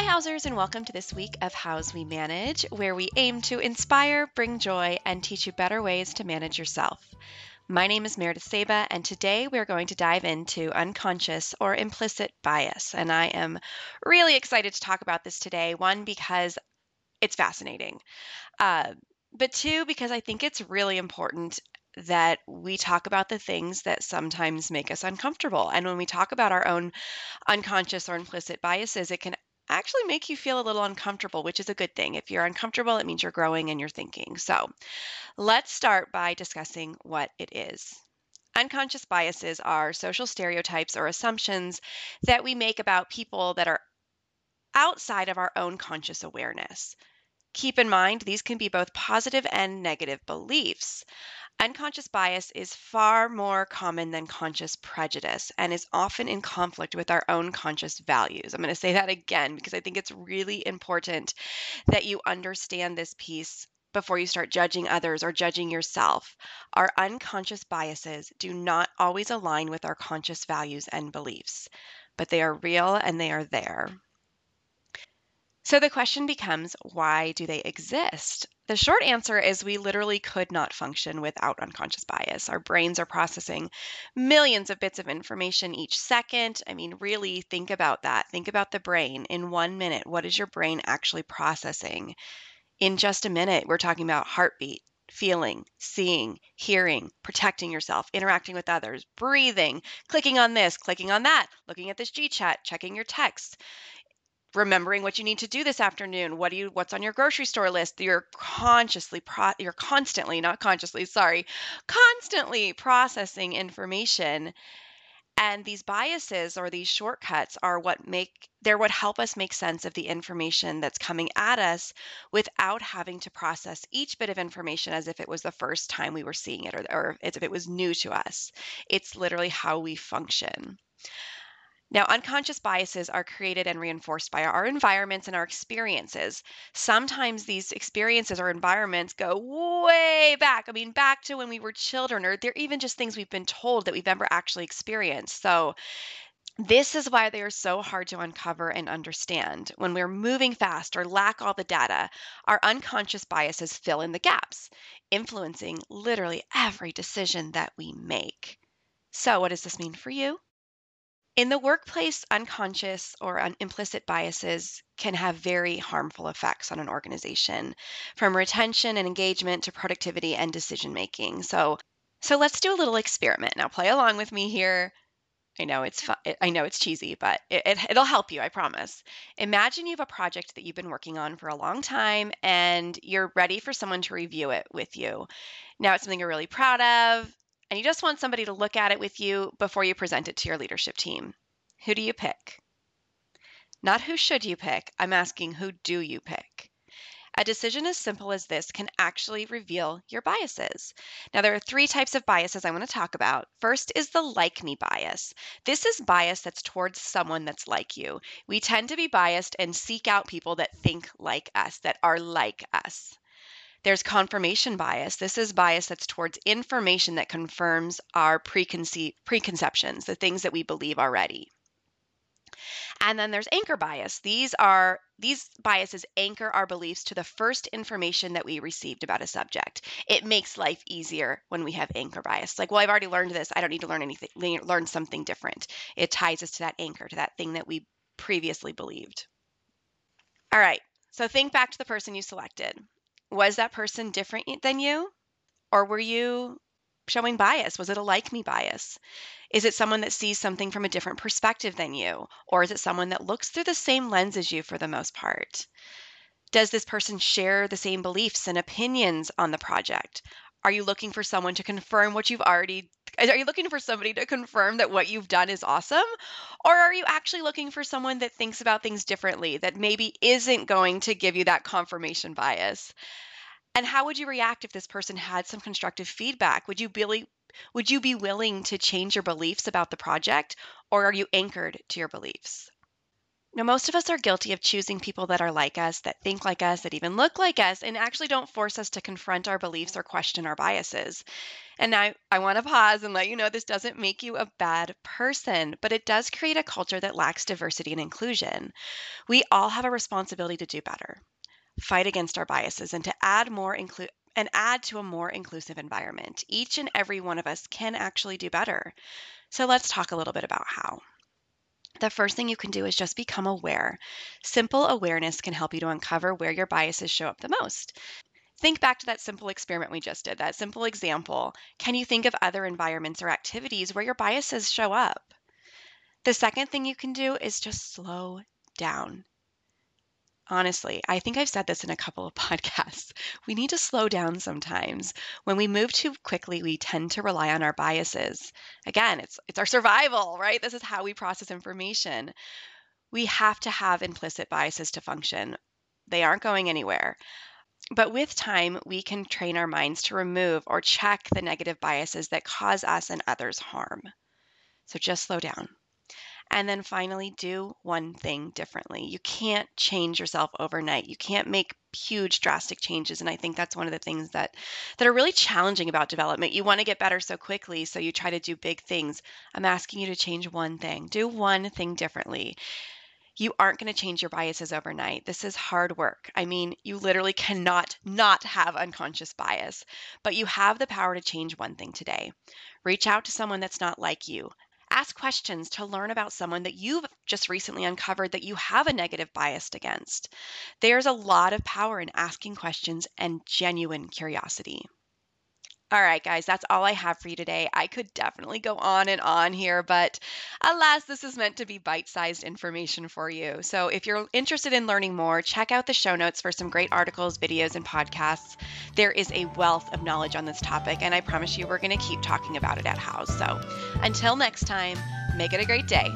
Hi, Houzzers, and welcome to this week of Houzz We Manage, where we aim to inspire, bring joy, and teach you better ways to manage yourself. My name is Meredith Saba, and today we're going to dive into unconscious or implicit bias. And I am really excited to talk about this today. One, because it's fascinating, uh, but two, because I think it's really important that we talk about the things that sometimes make us uncomfortable. And when we talk about our own unconscious or implicit biases, it can actually make you feel a little uncomfortable, which is a good thing. If you're uncomfortable, it means you're growing and you're thinking. So let's start by discussing what it is. Unconscious biases are social stereotypes or assumptions that we make about people that are outside of our own conscious awareness. Keep in mind, these can be both positive and negative beliefs. Unconscious bias is far more common than conscious prejudice and is often in conflict with our own conscious values. I'm going to say that again because I think it's really important that you understand this piece before you start judging others or judging yourself. Our unconscious biases do not always align with our conscious values and beliefs, but they are real and they are there. So the question becomes why do they exist? The short answer is we literally could not function without unconscious bias. Our brains are processing millions of bits of information each second. I mean, really think about that. Think about the brain. In one minute, what is your brain actually processing? In just a minute, we're talking about heartbeat, feeling, seeing, hearing, protecting yourself, interacting with others, breathing, clicking on this, clicking on that, looking at this G chat, checking your text remembering what you need to do this afternoon. What do you what's on your grocery store list? You're consciously pro, you're constantly not consciously sorry constantly processing information. And these biases or these shortcuts are what make they're what help us make sense of the information that's coming at us without having to process each bit of information as if it was the first time we were seeing it or, or as if it was new to us. It's literally how we function now, unconscious biases are created and reinforced by our environments and our experiences. Sometimes these experiences or environments go way back. I mean, back to when we were children, or they're even just things we've been told that we've never actually experienced. So, this is why they are so hard to uncover and understand. When we're moving fast or lack all the data, our unconscious biases fill in the gaps, influencing literally every decision that we make. So, what does this mean for you? In the workplace, unconscious or un- implicit biases can have very harmful effects on an organization, from retention and engagement to productivity and decision making. So, so let's do a little experiment. Now, play along with me here. I know it's. I know it's cheesy, but it, it, it'll help you. I promise. Imagine you have a project that you've been working on for a long time, and you're ready for someone to review it with you. Now, it's something you're really proud of and you just want somebody to look at it with you before you present it to your leadership team. Who do you pick? Not who should you pick, I'm asking who do you pick? A decision as simple as this can actually reveal your biases. Now, there are three types of biases I want to talk about. First is the like me bias. This is bias that's towards someone that's like you. We tend to be biased and seek out people that think like us, that are like us. There's confirmation bias. This is bias that's towards information that confirms our preconce- preconceptions, the things that we believe already. And then there's anchor bias. These are these biases anchor our beliefs to the first information that we received about a subject. It makes life easier when we have anchor bias. Like, well, I've already learned this. I don't need to learn anything, learn something different. It ties us to that anchor, to that thing that we previously believed. All right. So think back to the person you selected was that person different than you? Or were you showing bias? Was it a like me bias? Is it someone that sees something from a different perspective than you? Or is it someone that looks through the same lens as you for the most part? Does this person share the same beliefs and opinions on the project? Are you looking for someone to confirm what you've already are you looking for somebody to confirm that what you've done is awesome? Or are you actually looking for someone that thinks about things differently, that maybe isn't going to give you that confirmation bias? And how would you react if this person had some constructive feedback? Would you really would you be willing to change your beliefs about the project or are you anchored to your beliefs? Now, most of us are guilty of choosing people that are like us, that think like us, that even look like us, and actually don't force us to confront our beliefs or question our biases. And I, I want to pause and let you know this doesn't make you a bad person, but it does create a culture that lacks diversity and inclusion. We all have a responsibility to do better, fight against our biases, and to add more include and add to a more inclusive environment. Each and every one of us can actually do better. So let's talk a little bit about how the first thing you can do is just become aware. Simple awareness can help you to uncover where your biases show up the most. Think back to that simple experiment we just did, that simple example. Can you think of other environments or activities where your biases show up? The second thing you can do is just slow down. Honestly, I think I've said this in a couple of podcasts. We need to slow down sometimes. When we move too quickly, we tend to rely on our biases. Again, it's it's our survival, right? This is how we process information. We have to have implicit biases to function. They aren't going anywhere. But with time, we can train our minds to remove or check the negative biases that cause us and others harm. So just slow down. And then finally, do one thing differently. You can't change yourself overnight. You can't make huge drastic changes and i think that's one of the things that that are really challenging about development you want to get better so quickly so you try to do big things i'm asking you to change one thing do one thing differently you aren't going to change your biases overnight. This is hard work. I mean, you literally cannot not have unconscious bias, but you have the power to change one thing today. Reach out to someone that's not like you. Ask questions to learn about someone that you've just recently uncovered that you have a negative bias against. There's a lot of power in asking questions and genuine curiosity. All right, guys, that's all I have for you today. I could definitely go on and on here, but alas, this is meant to be bite sized information for you. So if you're interested in learning more, check out the show notes for some great articles, videos, and podcasts. There is a wealth of knowledge on this topic, and I promise you we're going to keep talking about it at Houzz. So until next time, make it a great day.